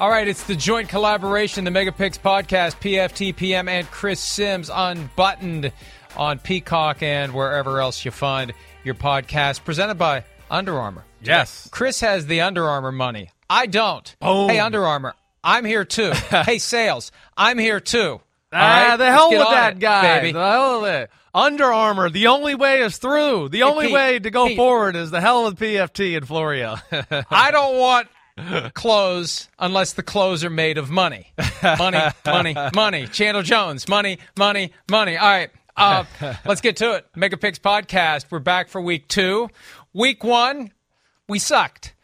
All right, it's the joint collaboration, the Megapix podcast, PFTPM, and Chris Simms unbuttoned on Peacock and wherever else you find your podcast, presented by Under Armour. Yes. Chris has the Under Armour money. I don't. Boom. Hey, Under Armour, I'm here too. hey, sales, I'm here too. All Ah, right? the hell with that it, guy. baby. The hell with it. Under Armour, the only way is through. The only Pete, way to go Pete. forward is the hell with PFT and Florio. I don't want clothes unless the clothes are made of money. Money, money, money. Chandler Jones, money, money, money. All right. Uh, let's get to it. Megapix podcast. We're back for week two. Week one, we sucked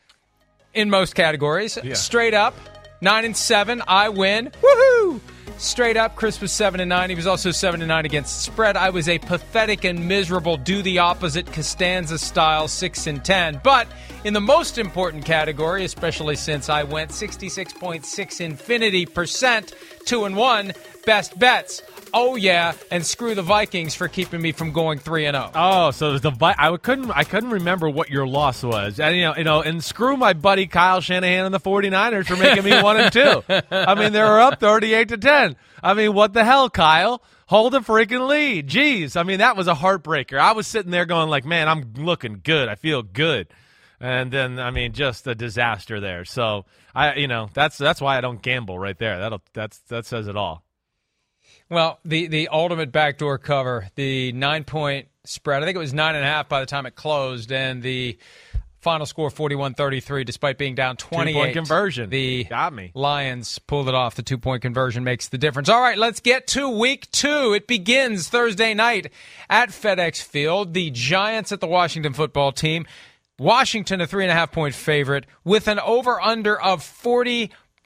in most categories. Straight up, nine and seven. I win. Woohoo! Straight up, Chris was seven and nine. He was also seven and nine against spread. I was a pathetic and miserable, do the opposite Costanza style six and ten. But in the most important category, especially since I went sixty six point six infinity percent, two and one, best bets. Oh yeah, and screw the Vikings for keeping me from going three and zero. oh, so it the Vi- I couldn't I couldn't remember what your loss was. And, you know, you know, and screw my buddy Kyle Shanahan and the 49ers for making me 1 and 2. I mean, they were up 38 to 10. I mean, what the hell, Kyle? Hold a freaking lead. Jeez. I mean, that was a heartbreaker. I was sitting there going like, "Man, I'm looking good. I feel good." And then I mean, just a disaster there. So, I you know, that's that's why I don't gamble right there. That'll that's that says it all. Well, the the ultimate backdoor cover, the nine point spread. I think it was nine and a half by the time it closed, and the final score 41-33, despite being down twenty eight. Two-point conversion. The Got me. Lions pulled it off. The two point conversion makes the difference. All right, let's get to week two. It begins Thursday night at FedEx Field. The Giants at the Washington football team. Washington, a three and a half point favorite, with an over under of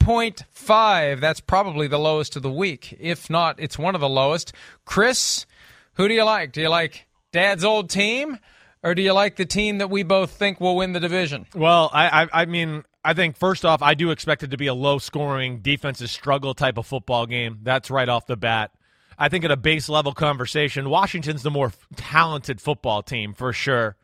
40.5. That's probably the lowest of the week. If not, it's one of the lowest. Chris, who do you like? Do you like Dad's old team, or do you like the team that we both think will win the division? Well, I, I, I mean, I think first off, I do expect it to be a low-scoring, defensive struggle type of football game. That's right off the bat. I think at a base level conversation, Washington's the more talented football team for sure.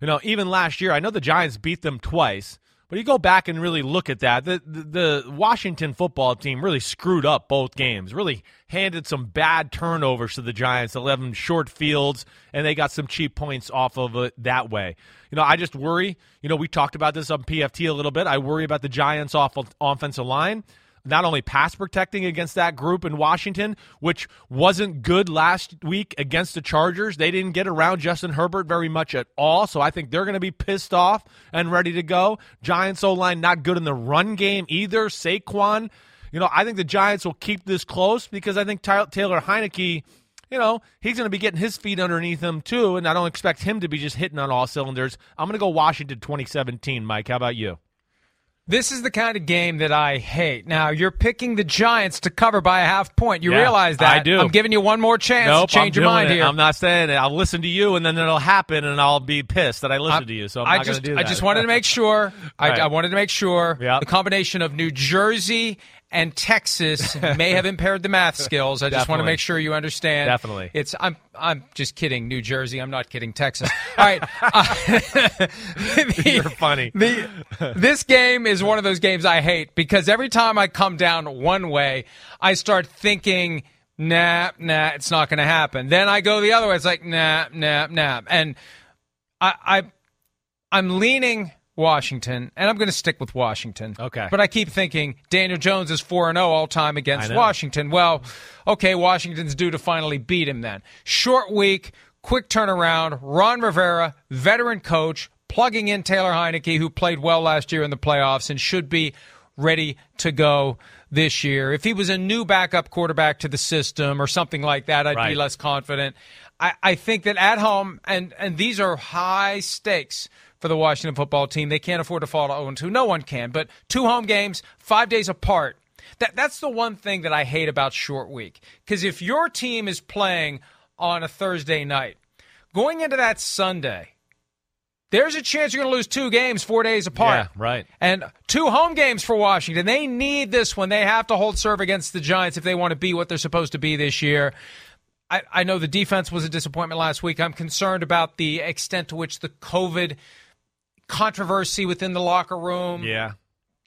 You know, even last year, I know the Giants beat them twice, but you go back and really look at that. The, the the Washington football team really screwed up both games. Really handed some bad turnovers to the Giants, eleven short fields, and they got some cheap points off of it that way. You know, I just worry. You know, we talked about this on PFT a little bit. I worry about the Giants' off offensive line not only pass protecting against that group in Washington, which wasn't good last week against the Chargers. They didn't get around Justin Herbert very much at all, so I think they're going to be pissed off and ready to go. Giants O line not good in the run game either. Saquon, you know, I think the Giants will keep this close because I think Taylor Heinicke. You know, he's going to be getting his feet underneath him too, and I don't expect him to be just hitting on all cylinders. I'm going to go Washington 2017, Mike. How about you? This is the kind of game that I hate. Now, you're picking the Giants to cover by a half point. You Yeah, realize that. I do. I'm giving you one more chance Nope, to change I'm your mind it. here. I'm not saying it. I'll listen to you, and then it'll happen, and I'll be pissed that I listened I- to you. So I'm I not just, do that. I just wanted to make sure. I, Right. I wanted to make sure the combination of New Jersey and Texas may have impaired the math skills. I just want to make sure you understand. Definitely. It's. I'm. I'm just kidding. New Jersey. I'm not kidding. Texas. All right. Uh, the- You're funny. the, this game is one of those games I hate because every time I come down one way, I start thinking, nah, nah, it's not going to happen. Then I go the other way. It's like, nah, nah, nah. And I, I I'm leaning Washington, and I'm going to stick with Washington. Okay. But I keep thinking Daniel Jones is 4 0 all time against. Washington. Well, okay, Washington's due to finally beat him then. Short week, quick turnaround. Ron Rivera, veteran coach, plugging in Taylor Heinicke, who played well last year in the playoffs and should be ready to go this year. If he was a new backup quarterback to the system or something like that, I'd be less confident. I, I think that at home, and, and these are high stakes for the Washington football team. They can't afford to fall to 0 2. No one can. But two home games, five days apart. That, that's the one thing that I hate about short week. Because if your team is playing on a Thursday night, going into that Sunday, there's a chance you're going to lose two games four days apart. Yeah, right. And two home games for Washington. They need this one. They have to hold serve against the Giants if they want to be what they're supposed to be this year. I, I know the defense was a disappointment last week. I'm concerned about the extent to which the COVID controversy within the locker room Yeah.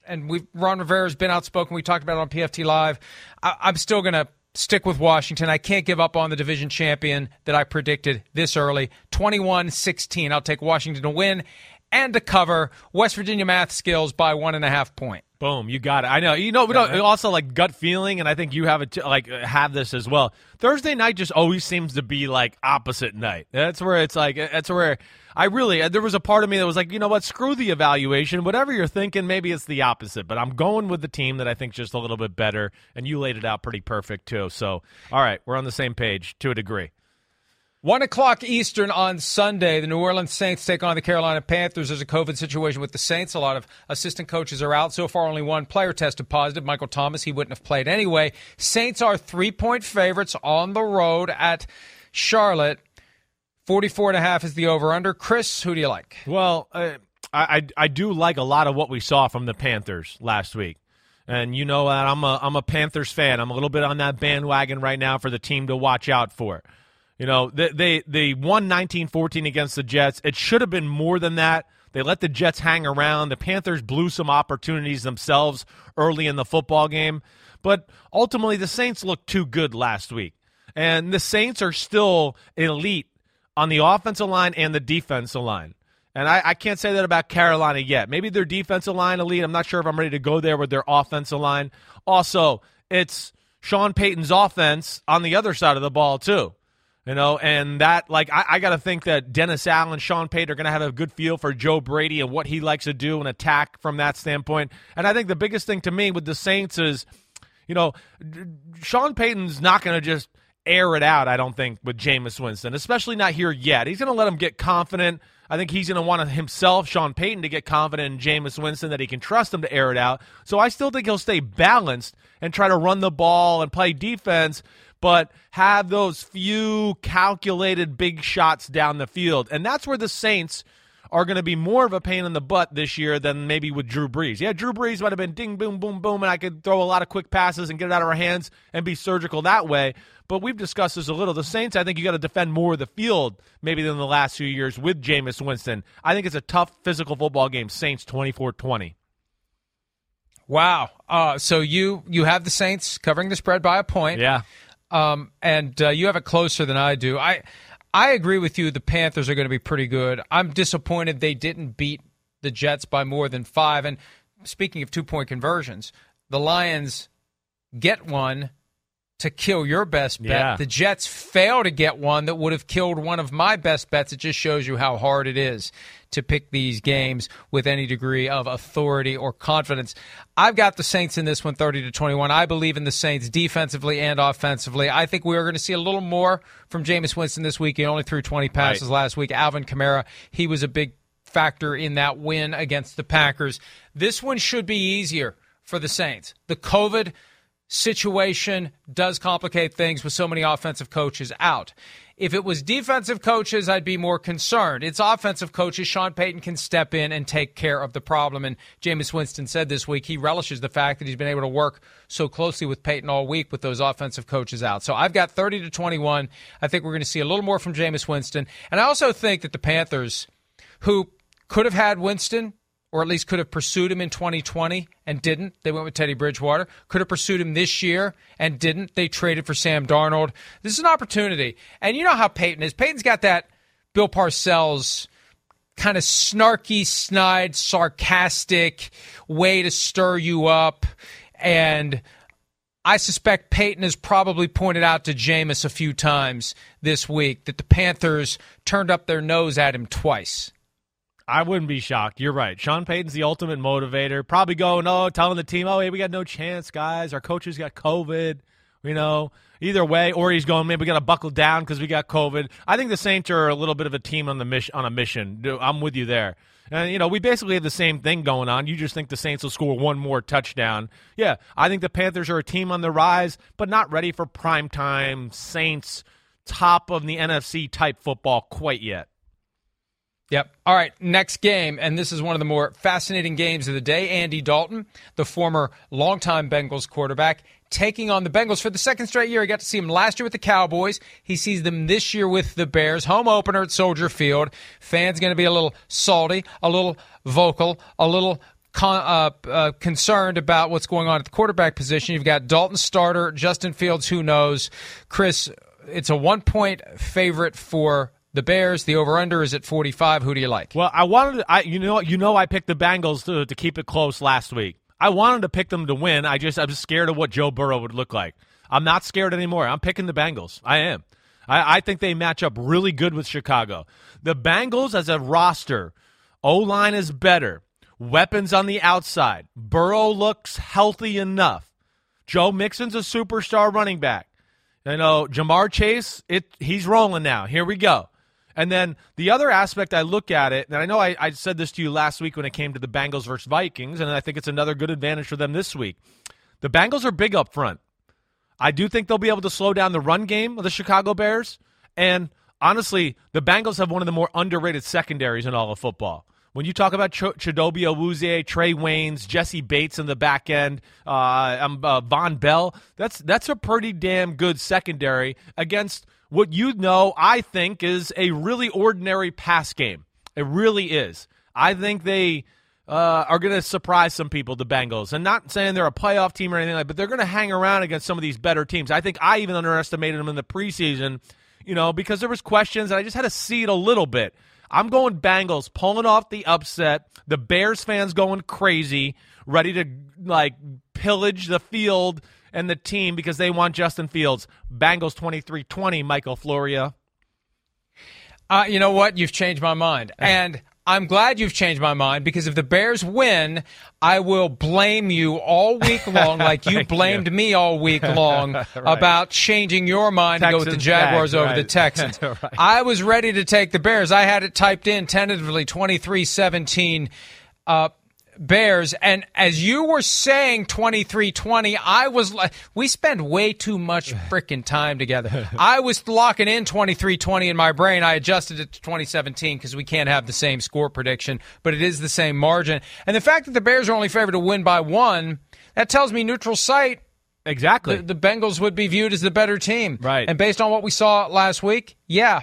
and we Ron Rivera's been outspoken. We talked about it on PFT Live. I, I'm still going to stick with Washington. I can't give up on the division champion that I predicted this early. 21 16. I'll take Washington to win and to cover West Virginia math skills by one and a half point. Boom, you got it. I know. You know, we don't, also like gut feeling, and I think you have it. like have this as well. Thursday night just always seems to be like opposite night. That's where it's like. That's where I really. Uh, there was a part of me that was like, you know what? Screw the evaluation. Whatever you're thinking, maybe it's the opposite. But I'm going with the team that I think just a little bit better, and you laid it out pretty perfect too. So, all right, we're on the same page to a degree. One o'clock Eastern on Sunday, the New Orleans Saints take on the Carolina Panthers. There's a COVID situation with the Saints. A lot of assistant coaches are out. So far, only one player tested positive, Michael Thomas. He wouldn't have played anyway. Saints are three point favorites on the road at Charlotte. 44 and a half is the over under. Chris, who do you like? Well, uh, I, I, I do like a lot of what we saw from the Panthers last week. And you know that I'm a I'm a Panthers fan. I'm a little bit on that bandwagon right now for the team to watch out for. You know, they, they, they won 19 14 against the Jets. It should have been more than that. They let the Jets hang around. The Panthers blew some opportunities themselves early in the football game. But ultimately, the Saints looked too good last week. And the Saints are still elite on the offensive line and the defensive line. And I, I, can't say that about Carolina yet. Maybe their defensive line elite. I'm not sure if I'm ready to go there with their offensive line. Also, it's Sean Payton's offense on the other side of the ball, too. You know, and that, like, I, I got to think that Dennis Allen, Sean Payton are going to have a good feel for Joe Brady and what he likes to do and attack from that standpoint. And I think the biggest thing to me with the Saints is, you know, Sean Payton's not going to just air it out, I don't think, with Jameis Winston, especially not here yet. He's going to let him get confident. I think he's going to want himself, Sean Payton, to get confident in Jameis Winston that he can trust him to air it out. So I still think he'll stay balanced and try to run the ball and play defense but have those few calculated big shots down the field. And that's where the Saints are going to be more of a pain in the butt this year than maybe with Drew Brees. Yeah, Drew Brees might have been ding, boom, boom, boom, and I could throw a lot of quick passes and get it out of our hands and be surgical that way. But we've discussed this a little. The Saints, I think you got to defend more of the field maybe than the last few years with Jameis Winston. I think it's a tough physical football game. Saints 24 20. Wow. Uh, so you you have the Saints covering the spread by a point. Yeah. Um, and uh, you have it closer than I do. I I agree with you. The Panthers are going to be pretty good. I'm disappointed they didn't beat the Jets by more than five. And speaking of two point conversions, the Lions get one to kill your best bet. Yeah. The Jets fail to get one that would have killed one of my best bets. It just shows you how hard it is to pick these games with any degree of authority or confidence. I've got the Saints in this one 30 to 21. I believe in the Saints defensively and offensively. I think we are going to see a little more from Jameis Winston this week. He only threw 20 passes right. last week. Alvin Kamara, he was a big factor in that win against the Packers. This one should be easier for the Saints. The COVID situation does complicate things with so many offensive coaches out. If it was defensive coaches, I'd be more concerned. It's offensive coaches. Sean Payton can step in and take care of the problem. And Jameis Winston said this week he relishes the fact that he's been able to work so closely with Payton all week with those offensive coaches out. So I've got 30 to 21. I think we're going to see a little more from Jameis Winston. And I also think that the Panthers, who could have had Winston or at least could have pursued him in 2020 and didn't. They went with Teddy Bridgewater. Could have pursued him this year and didn't. They traded for Sam Darnold. This is an opportunity. And you know how Payton is. Payton's got that Bill Parcells kind of snarky, snide, sarcastic way to stir you up. And I suspect Payton has probably pointed out to Jameis a few times this week that the Panthers turned up their nose at him twice. I wouldn't be shocked. You're right. Sean Payton's the ultimate motivator. Probably going, oh, telling the team, oh, hey, we got no chance, guys. Our coaches got COVID. You know, either way, or he's going, maybe we got to buckle down because we got COVID. I think the Saints are a little bit of a team on the mission. On a mission, I'm with you there. And you know, we basically have the same thing going on. You just think the Saints will score one more touchdown. Yeah, I think the Panthers are a team on the rise, but not ready for prime time Saints top of the NFC type football quite yet. Yep. All right. Next game, and this is one of the more fascinating games of the day. Andy Dalton, the former longtime Bengals quarterback, taking on the Bengals for the second straight year. I got to see him last year with the Cowboys. He sees them this year with the Bears. Home opener at Soldier Field. Fans going to be a little salty, a little vocal, a little con- uh, uh, concerned about what's going on at the quarterback position. You've got Dalton starter, Justin Fields, who knows. Chris, it's a one point favorite for the Bears. The over under is at 45. Who do you like? Well, I wanted to, I you know you know I picked the Bengals to, to keep it close last week. I wanted to pick them to win. I just I was scared of what Joe Burrow would look like. I'm not scared anymore. I'm picking the Bengals. I am. I, I think they match up really good with Chicago. The Bengals as a roster, O line is better. Weapons on the outside. Burrow looks healthy enough. Joe Mixon's a superstar running back. You know, Ja'Marr Chase, it he's rolling now. Here we go. And then the other aspect I look at it, and I know I, I, said this to you last week when it came to the Bengals versus Vikings, and I think it's another good advantage for them this week. The Bengals are big up front. I do think they'll be able to slow down the run game of the Chicago Bears. And honestly, the Bengals have one of the more underrated secondaries in all of football. When you talk about Ch- Chidobe Awuzie, Trae Waynes, Jessie Bates in the back end, uh, um, uh, Vonn Bell, that's that's a pretty damn good secondary against what you know I think is a really ordinary pass game. It really is. I think they uh, are going to surprise some people, the Bengals. And not saying they're a playoff team or anything like but they're going to hang around against some of these better teams. I think I even underestimated them in the preseason, you know, because there was questions and I just had to see it a little bit. I'm going Bengals pulling off the upset. The Bears fans going crazy, ready to like pillage the field and the team because they want Justin Fields. Bengals 23-20, Michael Florio. Uh, you know what? You've changed my mind. And I'm glad you've changed my mind because if the Bears win, I will blame you all week long, like you blamed you. me all week long right. about changing your mind Texans to go with the Jaguars back, over right. the Texans. right. I was ready to take the Bears. I had it typed in tentatively 23 17. Uh, Bears. And as you were saying 23-20, I was like, we spend way too much freaking time together. I was locking in 23-20 in my brain. I adjusted it to 2017 because we can't have the same score prediction, but it is the same margin. And the fact that the Bears are only favored to win by one, that tells me neutral site. Exactly. The, the Bengals would be viewed as the better team. Right. And based on what we saw last week, yeah,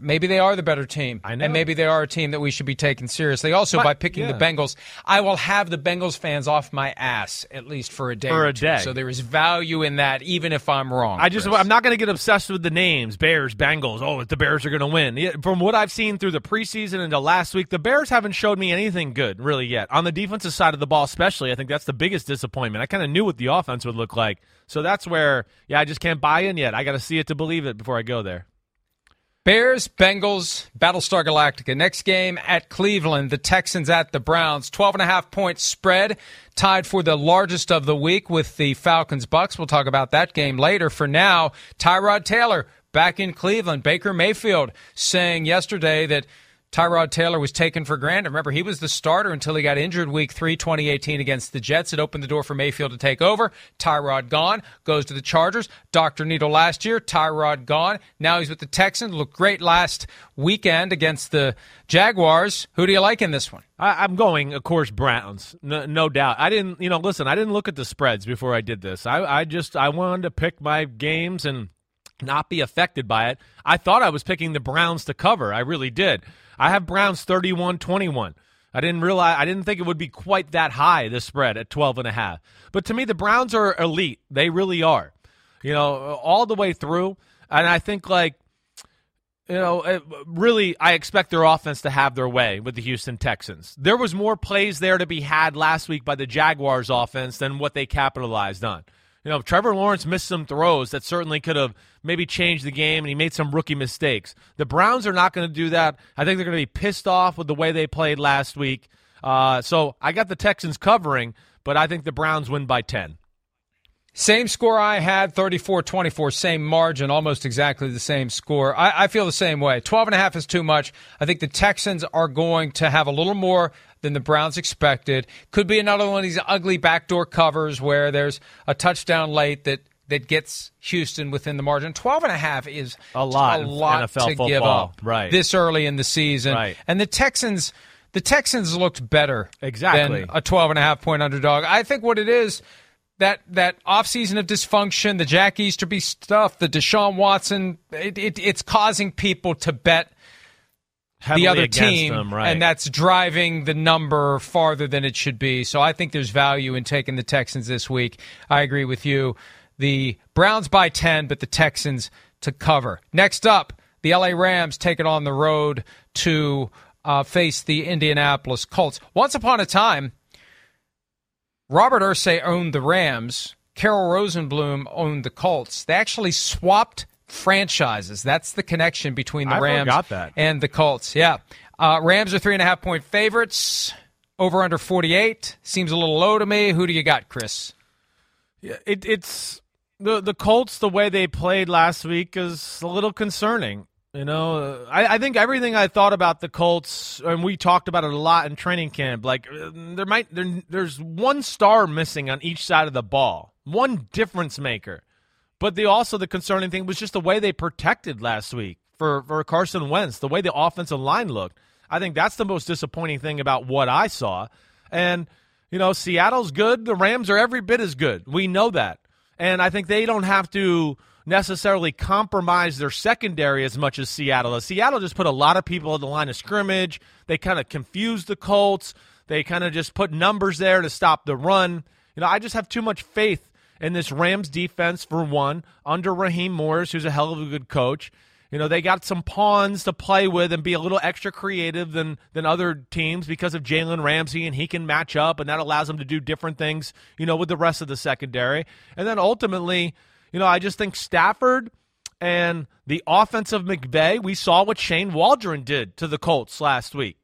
Maybe they are the better team. I know. And maybe they are a team that we should be taking seriously. Also, but, by picking yeah. the Bengals, I will have the Bengals fans off my ass at least for a day. For a day. So there is value in that, even if I'm wrong. I just, Chris. I'm not going to get obsessed with the names Bears, Bengals. Oh, the Bears are going to win. From what I've seen through the preseason into last week, the Bears haven't showed me anything good really yet. On the defensive side of the ball, especially, I think that's the biggest disappointment. I kind of knew what the offense would look like. So that's where, yeah, I just can't buy in yet. I got to see it to believe it before I go there. Bears, Bengals, Battlestar Galactica. Next game at Cleveland, the Texans at the Browns. 12 and a half point spread, tied for the largest of the week with the Falcons Bucks. We'll talk about that game later. For now, Tyrod Taylor back in Cleveland. Baker Mayfield saying yesterday that Tyrod Taylor was taken for granted. Remember, he was the starter until he got injured week three, 2018 against the Jets. It opened the door for Mayfield to take over. Tyrod gone, goes to the Chargers. Dr. Needle last year, Tyrod gone. Now he's with the Texans. Looked great last weekend against the Jaguars. Who do you like in this one? I, am going, of course, Browns, no, no, doubt. I didn't, you know, listen, I didn't look at the spreads before I did this. I, I just, I wanted to pick my games and not be affected by it. I thought I was picking the Browns to cover. I really did. I have Browns 31-21. I didn't realize I didn't think it would be quite that high this spread at 12 and a half. But to me the Browns are elite. They really are. You know, all the way through and I think like you know, eh, really, I expect their offense to have their way with the Houston Texans. There was more plays there to be had last week by the Jaguars offense than what they capitalized on. You know, Trevor Lawrence missed some throws that certainly could have maybe changed the game, and he made some rookie mistakes. The Browns are not going to do that. I think they're going to be pissed off with the way they played last week. Uh, so I got the Texans covering, but I think the Browns win by 10. Same score I had, 34 24, same margin, almost exactly the same score. I, I, feel the same way. 12 and a half is too much. I think the Texans are going to have a little more than the Browns expected. Could be another one of these ugly backdoor covers where there's a touchdown late that that gets Houston within the margin. 12 and a half is a lot, a lot NFL to football. give up right. this early in the season. Right. And the Texans the Texans looked better exactly. than a 12 and a half point underdog. I think what it is that that offseason of dysfunction, the Jack Easterby stuff, the Deshaun Watson, it, it, it's causing people to bet heavily the other team, them, right. and that's driving the number farther than it should be. So I think there's value in taking the Texans this week. I agree with you. The Browns by 10, but the Texans to cover. Next up, the LA Rams take it on the road to uh, face the Indianapolis Colts. Once upon a time, Robert Irsay owned the Rams. Carroll Rosenbloom owned the Colts. They actually swapped franchises. That's the connection between the I Rams that. and the Colts. Yeah. Uh, Rams are three and a half point favorites. Over under 48. Seems a little low to me. Who do you got, Chris? Yeah, it, it's the the Colts. The way they played last week is a little concerning. You know, I, I think everything I thought about the Colts, and we talked about it a lot in training camp. Like uh, there might there, there's one star missing on each side of the ball, one difference maker. But the also the concerning thing was just the way they protected last week for for Carson Wentz, the way the offensive line looked. I think that's the most disappointing thing about what I saw. And you know, Seattle's good. The Rams are every bit as good. We know that. And I think they don't have to necessarily compromise their secondary as much as Seattle. Seattle just put a lot of people at the line of scrimmage. They kind of confused the Colts. They kind of just put numbers there to stop the run. You know, I just have too much faith in this Rams defense for one, under Raheem Morris, who's a hell of a good coach. You know, they got some pawns to play with and be a little extra creative than than other teams because of Jalen Ramsey, and he can match up, and that allows them to do different things, you know, with the rest of the secondary. And then ultimately, you know, I just think Stafford and the offense of McVay, we saw what Shane Waldron did to the Colts last week.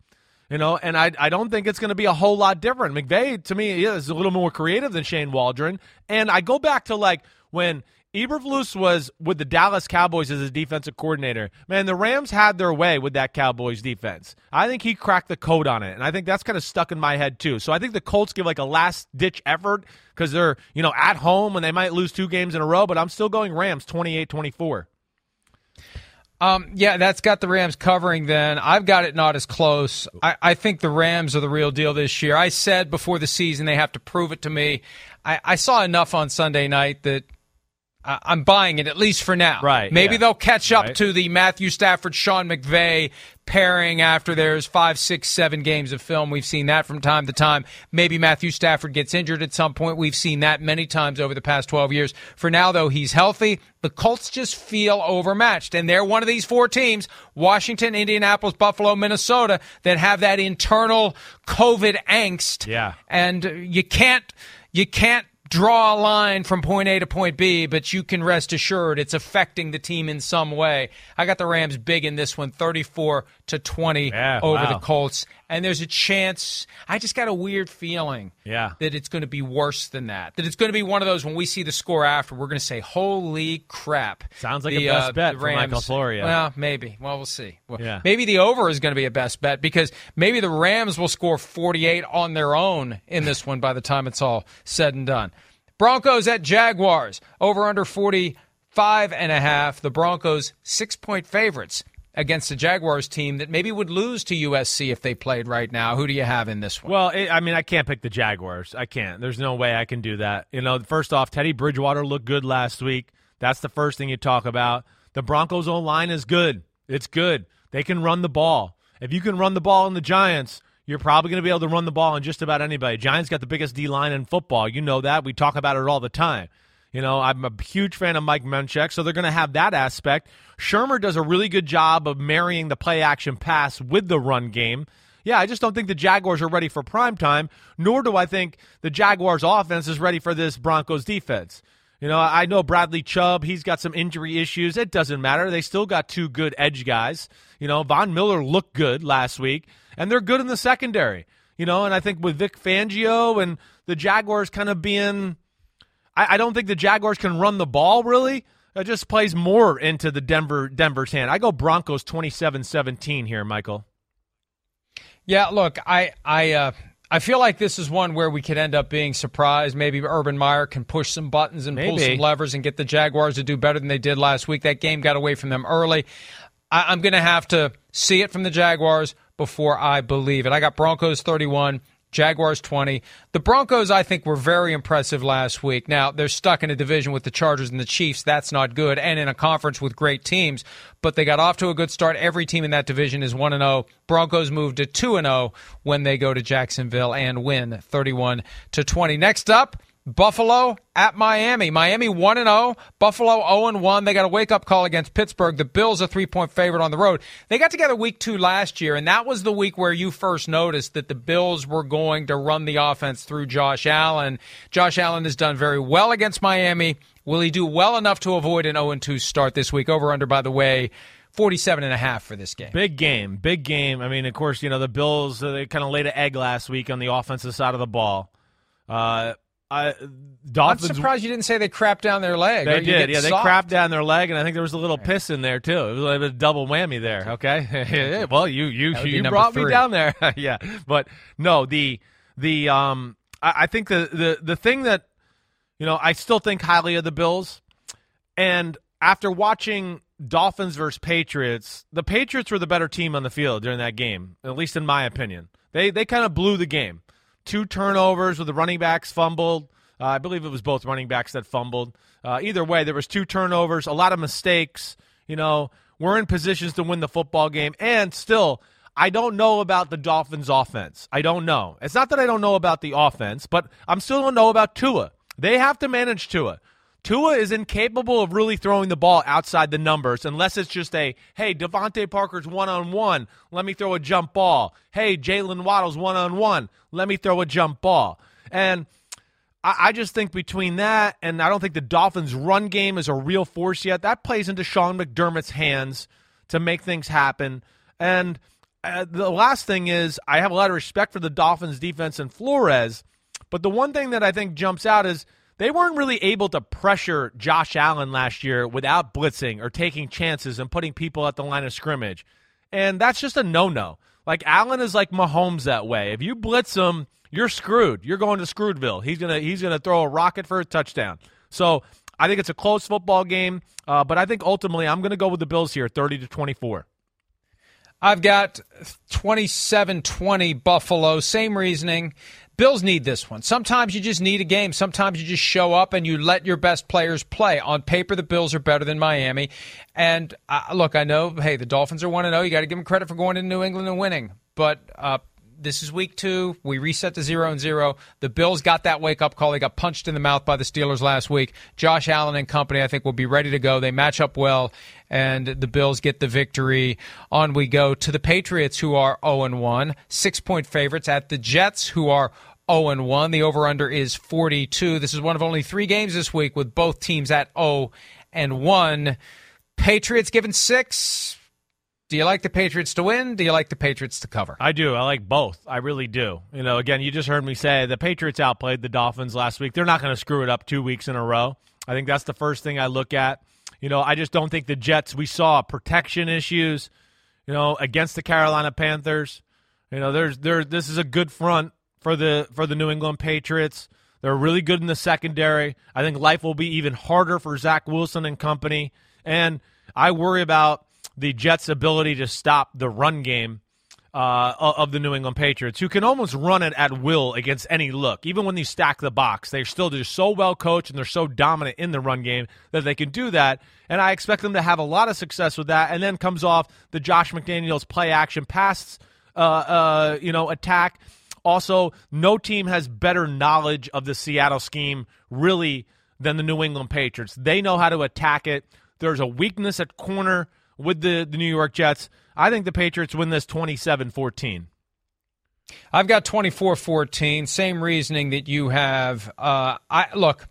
You know, and I, I don't think it's going to be a whole lot different. McVay, to me, is a little more creative than Shane Waldron. And I go back to like when Eberflus was with the Dallas Cowboys as his defensive coordinator. Man, the Rams had their way with that Cowboys defense. I think he cracked the code on it, and I think that's kind of stuck in my head too. So I think the Colts give like a last ditch effort because they're you know at home and they might lose two games in a row, but I'm still going Rams 28-24. Um, yeah, that's got the Rams covering then. I've got it not as close. I, I think the Rams are the real deal this year. I said before the season they have to prove it to me. I, I saw enough on Sunday night that I- I'm buying it at least for now. Right, Maybe yeah. they'll catch up Right. to the Matthew Stafford, Sean McVay pairing after there's five, six, seven games of film. We've seen that from time to time. Maybe Matthew Stafford gets injured at some point. We've seen that many times over the past 12 years. For now, though, he's healthy. The Colts just feel overmatched. And they're one of these four teams Washington, Indianapolis, Buffalo, Minnesota that have that internal COVID angst. Yeah. And you can't, you can't draw a line from point A to point B, but you can rest assured it's affecting the team in some way. I got the Rams big in this one, 34 to 20 Yeah, over wow. the Colts. And there's a chance, I just got a weird feeling Yeah. that it's going to be worse than that. That it's going to be one of those when we see the score after, we're going to say, holy crap. Sounds like The, a best uh, bet the for Michael Rams- Florio. Well, maybe. Well, we'll see. Well, Yeah. Maybe the over is going to be a best bet because maybe the Rams will score 48 on their own in this one by the time it's all said and done. Broncos at Jaguars. Over under 45 and a half. The Broncos six point favorites against the Jaguars team that maybe would lose to USC if they played right now. Who do you have in this one? Well, it, I mean, I can't pick the Jaguars. I can't. There's no way I can do that. You know, first off, Teddy Bridgewater looked good last week. That's the first thing you talk about. The Broncos' own line is good. It's good. They can run the ball. If you can run the ball in the Giants, you're probably going to be able to run the ball on just about anybody. Giants got the biggest D line in football. You know that. We talk about it all the time. You know, I'm a huge fan of Mike Munchak, so they're going to have that aspect. Shurmur does a really good job of marrying the play action pass with the run game. Yeah, I just don't think the Jaguars are ready for prime time, nor do I think the Jaguars offense is ready for this Broncos defense. You know, I know Bradley Chubb, he's got some injury issues. It doesn't matter. They still got two good edge guys. You know, Von Miller looked good last week, and they're good in the secondary. You know, and I think with Vic Fangio and the Jaguars kind of being I, I don't think the Jaguars can run the ball really. It just plays more into the Denver Denver's hand. I go Broncos 27-17 here, Michael. Yeah, look, I I uh, I feel like this is one where we could end up being surprised. Maybe Urban Meyer can push some buttons and pull some levers and get the Jaguars to do better than they did last week. That game got away from them early. I, I'm going to have to see it from the Jaguars before I believe it. I got Broncos 31, Jaguars 20. The Broncos, I think, were very impressive last week. Now, they're stuck in a division with the Chargers and the Chiefs. That's not good. And in a conference with great teams. But they got off to a good start. Every team in that division is 1 0. Broncos moved to 2 0 when they go to Jacksonville and win 31 to 20. Next up, Buffalo at Miami. Miami 1 0, Buffalo 0 1. They got a wake up call against Pittsburgh. The Bills a 3-point favorite on the road. They got together week 2 last year and that was the week where you first noticed that the Bills were going to run the offense through Josh Allen. Josh Allen has done very well against Miami. Will he do well enough to avoid an 0 2 start this week? Over under by the way, 47 and a half for this game. Big game, big game. I mean, of course, you know, the Bills uh, they kind of laid an egg last week on the offensive side of the ball. Uh, I, Dolphins. I'm surprised you didn't say they crapped down their leg. They did, yeah. Soft. They crapped down their leg, and I think there was a little piss in there too. It was like a double whammy there. Okay, well, you you you brought three. me down there, yeah. But no, the the um, I, I think the the the thing that you know I still think highly of the Bills, and after watching Dolphins versus Patriots, the Patriots were the better team on the field during that game, at least in my opinion. They they kind of blew the game two turnovers with the running backs fumbled. Uh, I believe it was both running backs that fumbled. Uh, either way, there was two turnovers, a lot of mistakes. You know, we're in positions to win the football game, and still, I don't know about the Dolphins' offense. I don't know. It's not that I don't know about the offense, but I'm still don't know about Tua. They have to manage Tua. Tua is incapable of really throwing the ball outside the numbers unless it's just a, hey, DeVante Parker's one on one. Let me throw a jump ball. Hey, Jaylen Waddle's one on one. Let me throw a jump ball. And I, I, just think between that and I don't think the Dolphins' run game is a real force yet. That plays into Sean McDermott's hands to make things happen. And uh, the last thing is, I have a lot of respect for the Dolphins' defense and Flores. But the one thing that I think jumps out is they weren't really able to pressure Josh Allen last year without blitzing or taking chances and putting people at the line of scrimmage. And that's just a no no. Like Allen is like Mahomes that way. If you blitz him, you're screwed. You're going to Screwedville. He's gonna he's gonna throw a rocket for a touchdown. So I think it's a close football game, uh, but I think ultimately I'm to go with the Bills here, 30 to 24. I've got 27 20 Buffalo. Same reasoning. Bills need this one. Sometimes you just need a game. Sometimes you just show up and you let your best players play. On paper, the Bills are better than Miami. And uh, look, I know, hey, the Dolphins are 1 0. You got to give them credit for going to New England and winning. But uh, this is week two. We reset to zero and zero. The Bills got that wake up call. They got punched in the mouth by the Steelers last week. Josh Allen and company, I think, will be ready to go. They match up well, and the Bills get the victory. On we go to the Patriots, who are 0 and 1, six point favorites at the Jets, who are 0 and 1. The over under is 42. This is one of only three games this week with both teams at 0 and 1. Patriots given six. Do you like the Patriots to win? Do you like the Patriots to cover? I do. I like both. I really do. You know, again, you just heard me say the Patriots outplayed the Dolphins last week. They're not going to screw it up two weeks in a row. I think that's the first thing I look at. You know, I just don't think the Jets, we saw protection issues, you know, against the Carolina Panthers. You know, there's there this is a good front for the for the New England Patriots. They're really good in the secondary. I think life will be even harder for Zach Wilson and company. And I worry about the Jets' ability to stop the run game uh, of the New England Patriots, who can almost run it at will against any look. Even when they stack the box, they're still just so well coached and they're so dominant in the run game that they can do that. And I expect them to have a lot of success with that. And then comes off the Josh McDaniels play action pass, uh, uh, you know, attack also, no team has better knowledge of the Seattle scheme really than the New England Patriots. They know how to attack it. There's a weakness at corner with the, the New York Jets. I think the Patriots win this 27 14. I've got 24 14. Same reasoning that you have. Uh, I Look,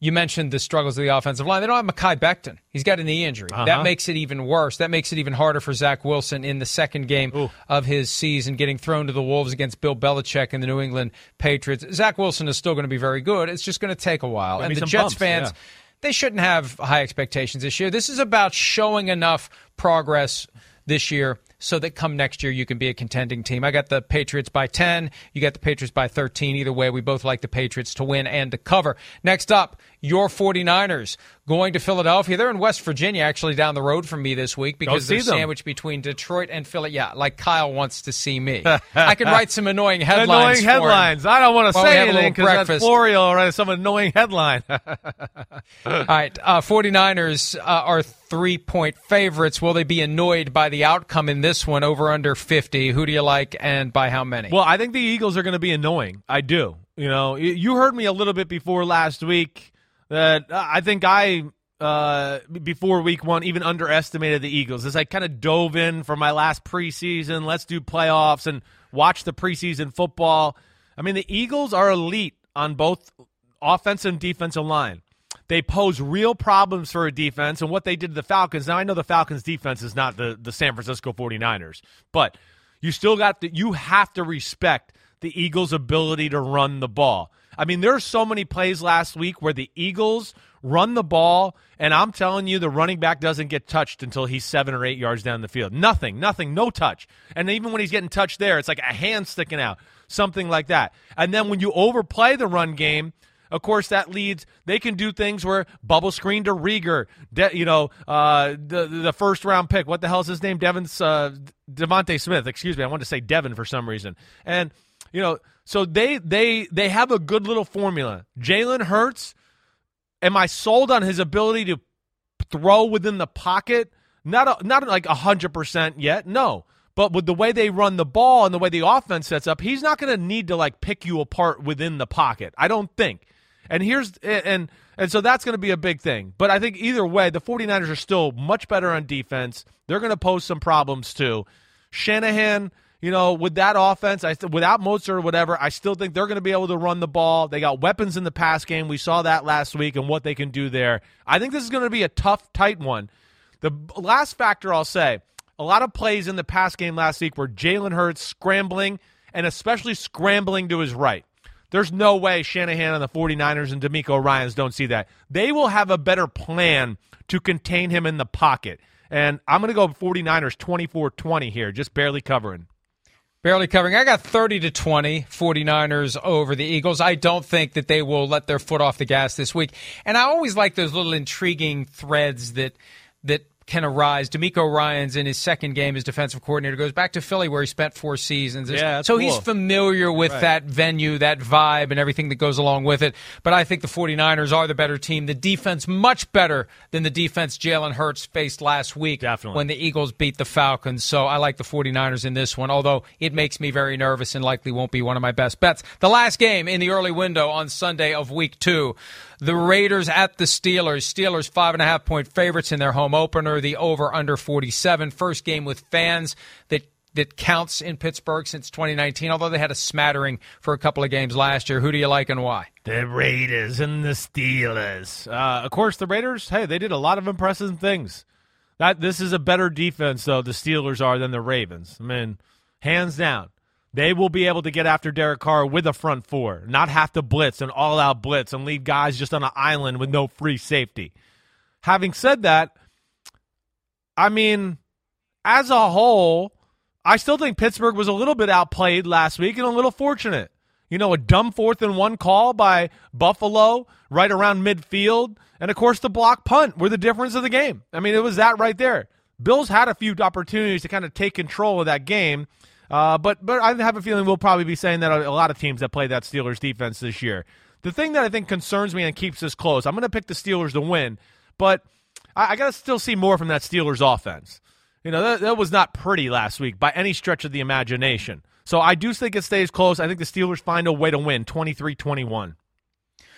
you mentioned the struggles of the offensive line. They don't have Mekhi Becton. He's got a knee injury. Uh-huh. That makes it even worse. That makes it even harder for Zach Wilson in the second game Ooh. of his season, getting thrown to the Wolves against Bill Belichick and the New England Patriots. Zach Wilson is still going to be very good. It's just going to take a while. and the Jets bumps, fans, yeah. They shouldn't have high expectations this year. This is about showing enough progress this year so that come next year you can be a contending team. I got the Patriots by 10. You got the Patriots by 13. Either way, we both like the Patriots to win and to cover. Next up, your 49ers going to Philadelphia. They're in West Virginia, actually down the road from me this week because they're them. sandwiched between Detroit and Philly. Yeah, like Kyle wants to see me. I can write some annoying headlines. Annoying headlines. I don't want to say have a little anything because that's. Florio will write some annoying headline. All right, uh, 49ers uh, are three point favorites. Will they be annoyed by the outcome in this one over under 50? Who do you like and by how many? Well, I think the Eagles are going to be annoying. I do. You know, you heard me a little bit before last week that uh, I think I uh, before week one even underestimated the Eagles as I kind of dove in for my last preseason. Let's do playoffs and watch the preseason football. I mean, the Eagles are elite on both offensive and defensive line. They pose real problems for a defense, and what they did to the Falcons. Now, I know the Falcons' defense is not the, the San Francisco 49ers, but you still got to, you have to respect the Eagles' ability to run the ball. I mean, there are so many plays last week where the Eagles run the ball, and I'm telling you, the running back doesn't get touched until he's seven or eight yards down the field. Nothing, nothing, no touch. And even when he's getting touched there, it's like a hand sticking out, something like that. And then when you overplay the run game, of course, that leads. They can do things where bubble screen to Reagor, De, you know, uh, the the first round pick. What the hell is his name? Devon's uh, DeVonta Smith. Excuse me, I wanted to say Devon for some reason. And you know, so they they they have a good little formula. Jalen Hurts. Am I sold on his ability to throw within the pocket? Not a, not like hundred percent yet. No. But with the way they run the ball and the way the offense sets up, he's not going to need to like pick you apart within the pocket. I don't think. And here's and and so that's going to be a big thing. But I think either way, the 49ers are still much better on defense. They're going to pose some problems too. Shanahan, you know, with that offense, I without Mostert or whatever, I still think they're going to be able to run the ball. They got weapons in the pass game. We saw that last week and what they can do there. I think this is going to be a tough, tight one. The last factor I'll say, a lot of plays in the pass game last week were Jalen Hurts scrambling and especially scrambling to his right. There's no way Shanahan and the 49ers and DeMeco Ryans don't see that. They will have a better plan to contain him in the pocket. And I'm going to go 49ers 24 20 here, just barely covering. Barely covering. I got 30 to 20 49ers over the Eagles. I don't think that they will let their foot off the gas this week. And I always like those little intriguing threads that that can arise. DeMeco Ryans in his second game as defensive coordinator goes back to Philly where he spent four seasons. Yeah, so he's familiar with that venue, that vibe, and everything that goes along with it. But I think the 49ers are the better team. The defense much better than the defense Jalen Hurts faced last week Definitely. when the Eagles beat the Falcons. So I like the 49ers in this one, although it makes me very nervous and likely won't be one of my best bets. The last game in the early window on Sunday of week two. The Raiders at the Steelers. Steelers five and a half point favorites in their home opener. The over under 47. First game with fans that that counts in Pittsburgh since 2019, although they had a smattering for a couple of games last year. Who do you like and why? The Raiders and the Steelers. Uh, of course, the Raiders, hey, they did a lot of impressive things. That This is a better defense, though, the Steelers are than the Ravens. I mean, hands down. They will be able to get after Derek Carr with a front four, not have to blitz and all out blitz and leave guys just on an island with no free safety. Having said that, I mean, as a whole, I still think Pittsburgh was a little bit outplayed last week and a little fortunate. You know, a dumb fourth and one call by Buffalo right around midfield. And of course, the block punt were the difference of the game. I mean, it was that right there. Bills had a few opportunities to kind of take control of that game. Uh, but but I have a feeling we'll probably be saying that a lot of teams that play that Steelers defense this year. The thing that I think concerns me and keeps this close, I'm going to pick the Steelers to win, but I, I got to still see more from that Steelers offense. You know, that, that was not pretty last week by any stretch of the imagination. So I do think it stays close. I think the Steelers find a way to win 23 21.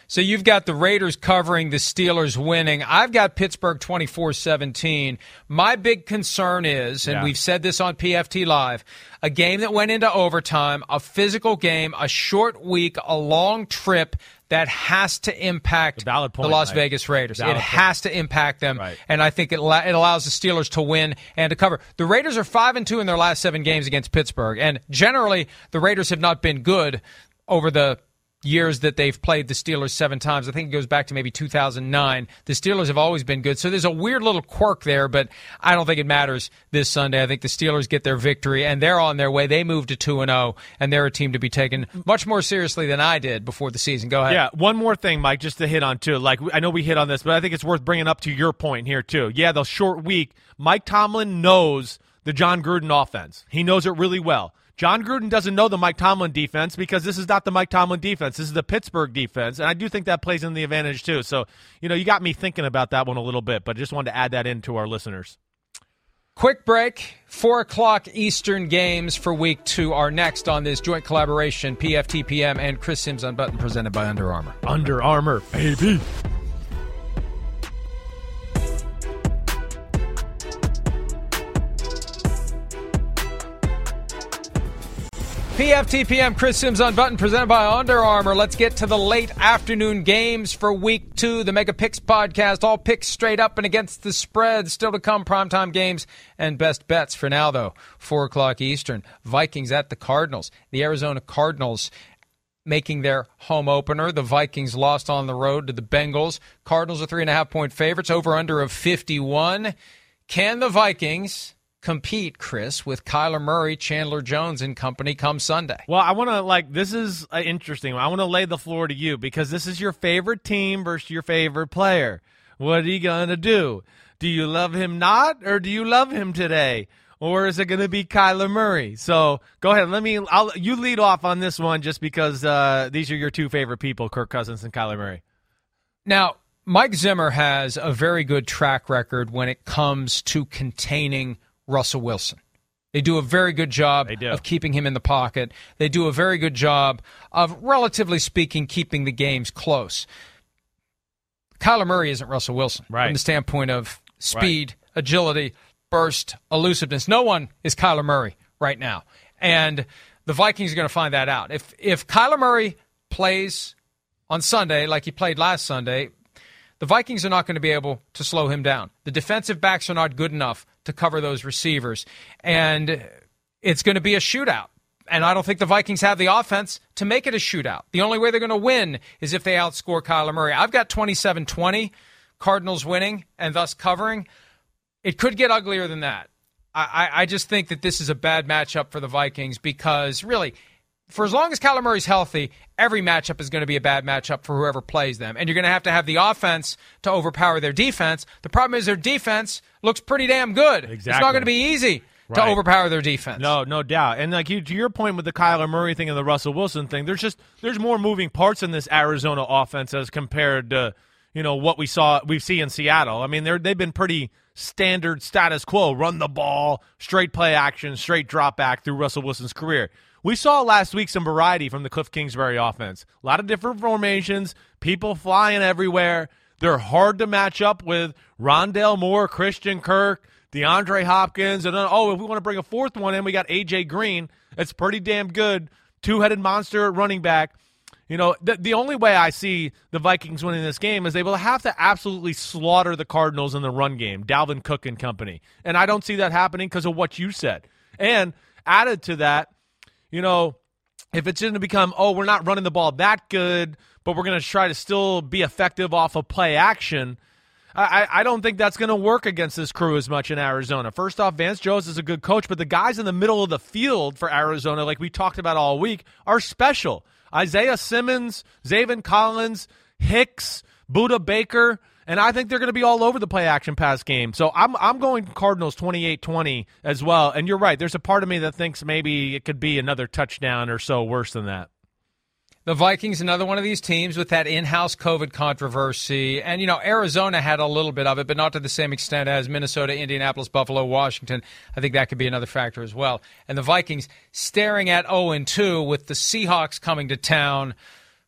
So you've got the Raiders covering, the Steelers winning. I've got Pittsburgh 24 17. My big concern is, and Yeah. we've said this on PFT Live, a game that went into overtime, a physical game, a short week, a long trip that has to impact Valid point, the Las Mike. Vegas Raiders. Valid it point. has to impact them. Right. And I think it, allow- it allows the Steelers to win and to cover. The Raiders are 5 and 2 in their last seven games against Pittsburgh. And generally, the Raiders have not been good over the years that they've played the Steelers seven times. I think it goes back to maybe 2009. The Steelers have always been good. So there's a weird little quirk there, but I don't think it matters this Sunday. I think the Steelers get their victory and they're on their way. They move to 2 and 0 and they're a team to be taken much more seriously than I did before the season. Go ahead. Yeah, one more thing, Mike, just to hit on too. Like I know we hit on this, but I think it's worth bringing up to your point here too. Yeah, the short week. Mike Tomlin knows the Jon Gruden offense. He knows it really well. Jon Gruden doesn't know the Mike Tomlin defense because this is not the Mike Tomlin defense. This is the Pittsburgh defense, and I do think that plays in the advantage too. So, you know, you got me thinking about that one a little bit, but I just wanted to add that into our listeners. Quick break. Four o'clock Eastern games for week two are next on this joint collaboration, PFTPM and Chris Simms Unbuttoned, presented by Under Armour. Under Armour, baby. PFTPM, Chris Simms on Button, presented by Under Armour. Let's get to the late afternoon games for week two. The Mega Picks podcast, all picks straight up and against the spread. Still to come, primetime games and best bets for now, though. Four o'clock Eastern. Vikings at the Cardinals. The Arizona Cardinals making their home opener. The Vikings lost on the road to the Bengals. Cardinals are three and a half point favorites, over under of 51. Can the Vikings compete, Chris, with Kyler Murray, Chandler Jones, and company come Sunday? Well, I want to like this is uh, interesting. I want to lay the floor to you because this is your favorite team versus your favorite player. What are you gonna do? Do you love him not, or do you love him today? Or is it going to be Kyler Murray? So go ahead. Let me. I'll you lead off on this one, just because uh, these are your two favorite people, Kirk Cousins and Kyler Murray. Now, Mike Zimmer has a very good track record when it comes to containing Russell Wilson. They do a very good job of keeping him in the pocket. They do a very good job of, relatively speaking, keeping the games close. Kyler Murray isn't Russell Wilson right. from the standpoint of speed, right. agility, burst, elusiveness. No one is Kyler Murray right now. And the Vikings are going to find that out. If if Kyler Murray plays on Sunday like he played last Sunday, the Vikings are not going to be able to slow him down. The defensive backs are not good enough to cover those receivers. And it's going to be a shootout. And I don't think the Vikings have the offense to make it a shootout. The only way they're going to win is if they outscore Kyler Murray. I've got 27 20, Cardinals winning and thus covering. It could get uglier than that. I, I, just think that this is a bad matchup for the Vikings because, really, for as long as Kyler Murray's healthy, every matchup is going to be a bad matchup for whoever plays them. And you're going to have to have the offense to overpower their defense. The problem is their defense looks pretty damn good. Exactly. It's not going to be easy right. to overpower their defense. No, no doubt. And like you, to your point with the Kyler Murray thing and the Russell Wilson thing, there's just there's more moving parts in this Arizona offense as compared to you know what we saw we see in Seattle. I mean, they're they've been pretty standard status quo, run the ball, straight play action, straight drop back through Russell Wilson's career. We saw last week some variety from the Cliff Kingsbury offense. A lot of different formations, people flying everywhere. They're hard to match up with Rondale Moore, Christian Kirk, DeAndre Hopkins, and then, oh, if we want to bring a fourth one in, we got AJ Green. It's pretty damn good. Two headed monster running back. You know, the, the only way I see the Vikings winning this game is they will have to absolutely slaughter the Cardinals in the run game, Dalvin Cook and company. And I don't see that happening because of what you said. And added to that, you know, if it's going to become, oh, we're not running the ball that good, but we're going to try to still be effective off of play action. I, I don't think that's going to work against this crew as much in Arizona. First off, Vance Joseph is a good coach, but the guys in the middle of the field for Arizona, like we talked about all week, are special. Isaiah Simmons, Zaven Collins, Hicks, Budda Baker. And I think they're going to be all over the play action pass game. So I'm I'm going Cardinals 28-20 as well. And you're right. There's a part of me that thinks maybe it could be another touchdown or so worse than that. The Vikings, another one of these teams with that in-house COVID controversy, and you know Arizona had a little bit of it, but not to the same extent as Minnesota, Indianapolis, Buffalo, Washington. I think that could be another factor as well. And the Vikings staring at 0 2 with the Seahawks coming to town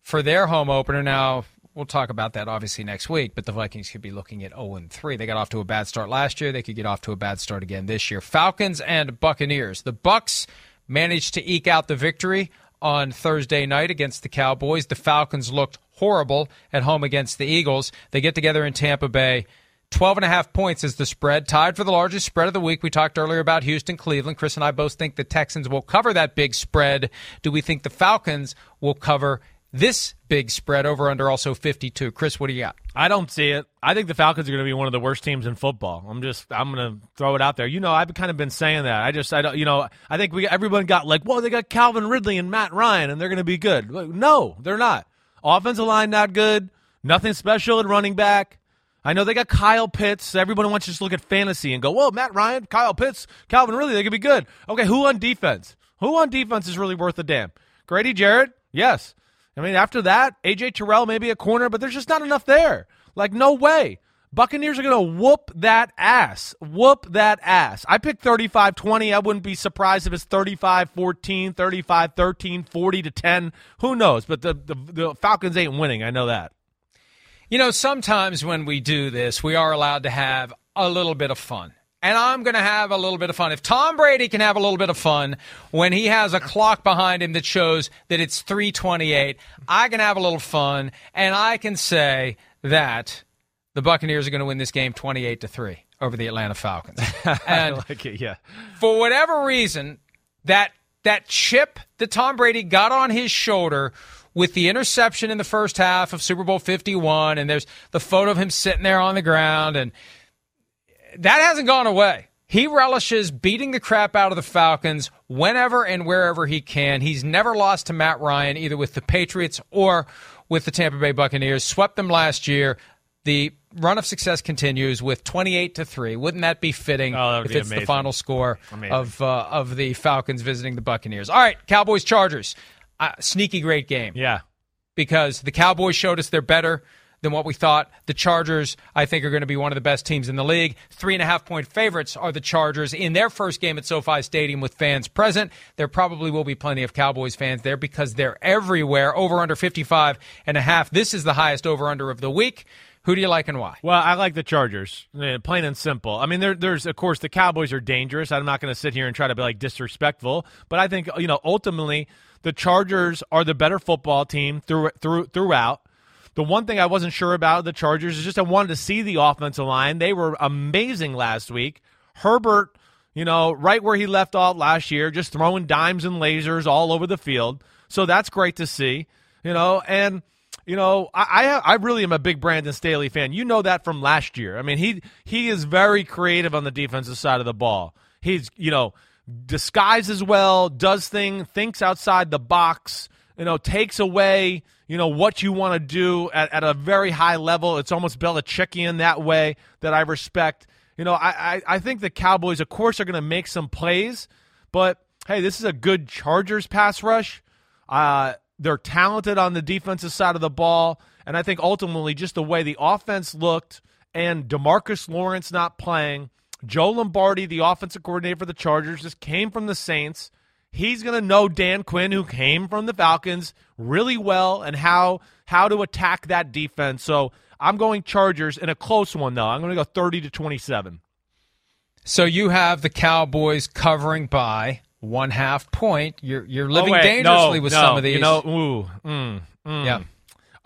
for their home opener. Now we'll talk about that obviously next week, but the Vikings could be looking at 0 3. They got off to a bad start last year. They could get off to a bad start again this year. Falcons and Buccaneers. The Bucks managed to eke out the victory on Thursday night against the Cowboys. The Falcons looked horrible at home against the Eagles. They get together in Tampa Bay. 12 and a half points is the spread, tied for the largest spread of the week. We talked earlier about Houston, Cleveland. Chris and I both think the Texans will cover that big spread. Do we think the Falcons will cover this big spread over under also 52. Chris, what do you got? I don't see it. I think the Falcons are going to be one of the worst teams in football. I'm just I'm going to throw it out there. You know, I've kind of been saying that. I just I don't you know, I think we everyone got like, "Well, they got Calvin Ridley and Matt Ryan and they're going to be good." No, they're not. Offensive line not good. Nothing special at running back. I know they got Kyle Pitts. Everybody wants to just look at fantasy and go, "Well, Matt Ryan, Kyle Pitts, Calvin Ridley, they could be good." Okay, who on defense? Who on defense is really worth a damn? Grady Jarrett? Yes. I mean, after that, AJ Terrell maybe a corner, but there's just not enough there. Like, no way. Buccaneers are going to whoop that ass. Whoop that ass. I picked 35 20. I wouldn't be surprised if it's 35 14, 35 13, 40 to 10. Who knows? But the, the, the Falcons ain't winning. I know that. You know, sometimes when we do this, we are allowed to have a little bit of fun and I'm going to have a little bit of fun. If Tom Brady can have a little bit of fun when he has a clock behind him that shows that it's 328, I can have a little fun and I can say that the Buccaneers are going to win this game 28 to 3 over the Atlanta Falcons. And I like it, yeah. For whatever reason, that that chip that Tom Brady got on his shoulder with the interception in the first half of Super Bowl 51 and there's the photo of him sitting there on the ground and that hasn't gone away. He relishes beating the crap out of the Falcons whenever and wherever he can. He's never lost to Matt Ryan, either with the Patriots or with the Tampa Bay Buccaneers. Swept them last year. The run of success continues with 28 to 3. Wouldn't that be fitting oh, if be it's amazing. the final score amazing. of uh, of the Falcons visiting the Buccaneers? All right, Cowboys Chargers. Uh, sneaky great game. Yeah. Because the Cowboys showed us they're better than what we thought. The Chargers, I think, are going to be one of the best teams in the league. Three and a half point favorites are the Chargers in their first game at SoFi Stadium with fans present. There probably will be plenty of Cowboys fans there because they're everywhere. Over under 55 and a half. This is the highest over under of the week. Who do you like and why? Well, I like the Chargers, plain and simple. I mean, there, there's of course the Cowboys are dangerous. I'm not going to sit here and try to be like disrespectful, but I think you know ultimately the Chargers are the better football team through, through throughout. The one thing I wasn't sure about the Chargers is just I wanted to see the offensive line. They were amazing last week. Herbert, you know, right where he left off last year, just throwing dimes and lasers all over the field. So that's great to see, you know, and you know, I, I, really am a big Brandon Staley fan. You know that from last year. I mean, he he is very creative on the defensive side of the ball. He's you know disguises well, does thing, thinks outside the box. You know, takes away you know what you want to do at, at a very high level. It's almost Belichickian that way that I respect. You know, I, I, I think the Cowboys, of course, are going to make some plays, but hey, this is a good Chargers pass rush. Uh, they're talented on the defensive side of the ball, and I think ultimately just the way the offense looked and Demarcus Lawrence not playing, Joe Lombardi, the offensive coordinator for the Chargers, just came from the Saints. He's going to know Dan Quinn, who came from the Falcons, really well, and how how to attack that defense. So I'm going Chargers in a close one, though. I'm going to go 30 to 27. So you have the Cowboys covering by one half point. You're you're living oh, wait, dangerously no, with no, some of these. You know, ooh, mm, mm. yeah.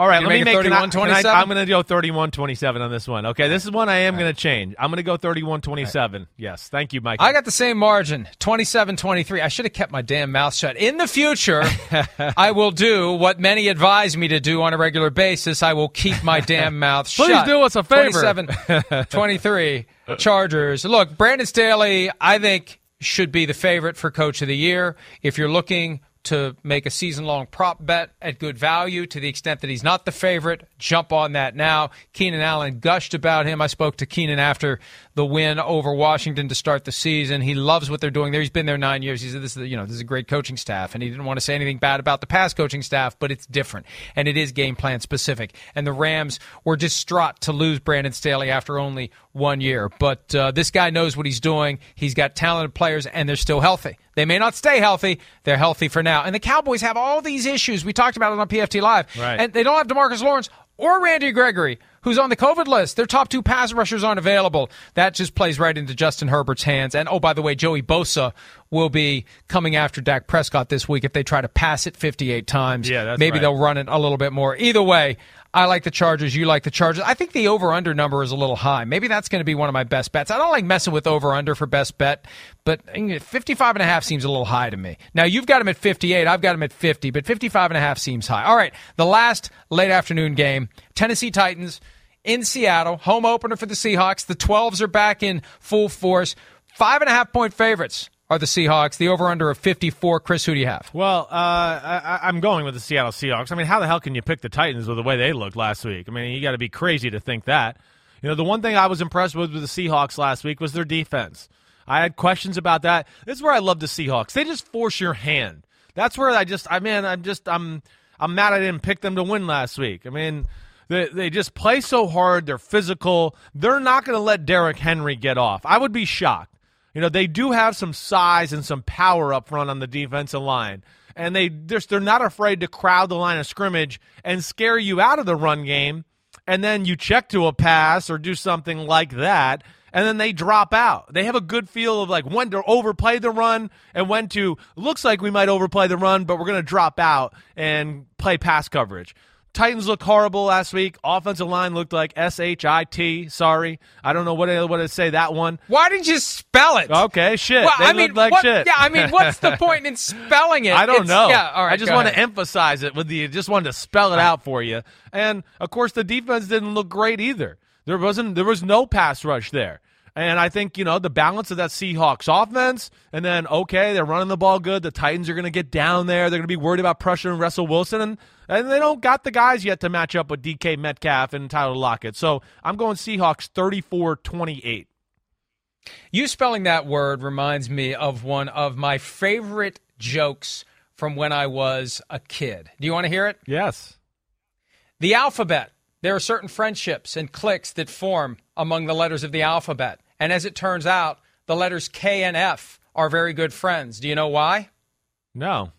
All right, let me make 31 27? I, am going to go 31 27 on this one. Okay, this is one I am going to change. I'm going to go 31 27. Yes. Thank you, Mike. I got the same margin 27 23. I should have kept my damn mouth shut. In the future, I will do what many advise me to do on a regular basis. I will keep my damn mouth Please shut. do us a favor. 27 23. Chargers. Look, Brandon Staley, I think, should be the favorite for coach of the year. If you're looking to make a season long prop bet at good value to the extent that he's not the favorite. Jump on that now. Keenan Allen gushed about him. I spoke to Keenan after the win over Washington to start the season. He loves what they're doing there. He's been there nine years. He said this is you know this is a great coaching staff, and he didn't want to say anything bad about the past coaching staff, but it's different and it is game plan specific. And the Rams were distraught to lose Brandon Staley after only one year, but uh, this guy knows what he's doing. He's got talented players, and they're still healthy. They may not stay healthy. They're healthy for now. And the Cowboys have all these issues. We talked about it on PFT Live. Right. And they don't have Demarcus Lawrence or Randy Gregory, who's on the COVID list. Their top two pass rushers aren't available. That just plays right into Justin Herbert's hands. And oh, by the way, Joey Bosa will be coming after Dak Prescott this week if they try to pass it 58 times. Yeah, Maybe right. they'll run it a little bit more. Either way, I like the Chargers. You like the Chargers. I think the over under number is a little high. Maybe that's going to be one of my best bets. I don't like messing with over under for best bet, but 55 and a half seems a little high to me. Now you've got him at 58. I've got him at 50, but 55 and a half seems high. All right. The last late afternoon game, Tennessee Titans in Seattle, home opener for the Seahawks. The 12s are back in full force. Five and a half point favorites are the Seahawks. The over under of 54. Chris, who do you have? Well, uh, I, am going with the Seattle Seahawks. I mean, how the hell can you pick the Titans with the way they looked last week? I mean, you got to be crazy to think that. You know, the one thing I was impressed with with the Seahawks last week was their defense. I had questions about that. This is where I love the Seahawks. They just force your hand. That's where I just, I mean, I'm just, I'm, I'm mad I didn't pick them to win last week. I mean, they, they just play so hard. They're physical. They're not going to let Derrick Henry get off. I would be shocked. You know, they do have some size and some power up front on the defensive line. And they just they're not afraid to crowd the line of scrimmage and scare you out of the run game. And then you check to a pass or do something like that, and then they drop out. They have a good feel of like when to overplay the run and when to looks like we might overplay the run, but we're going to drop out and play pass coverage. Titans looked horrible last week. Offensive line looked like S H I T. Sorry, I don't know what to, what to say that one. Why did you spell it? Okay, shit. Well, they I mean, like what, shit. Yeah, I mean, what's the point in spelling it? I don't It's- know. Yeah, all right. I just want ahead. to emphasize it with the. Just wanted to spell it out for you. And of course, the defense didn't look great either. There wasn't. There was no pass rush there. And I think, you know, the balance of that Seahawks offense, and then, okay, they're running the ball good. The Titans are going to get down there. They're going to be worried about pressuring Russell Wilson. And, and they don't got the guys yet to match up with DK Metcalf and Tyler Lockett. So I'm going Seahawks 34 28. You spelling that word reminds me of one of my favorite jokes from when I was a kid. Do you want to hear it? Yes. The alphabet. There are certain friendships and cliques that form among the letters of the alphabet. And as it turns out, the letters K and F are very good friends. Do you know why? No.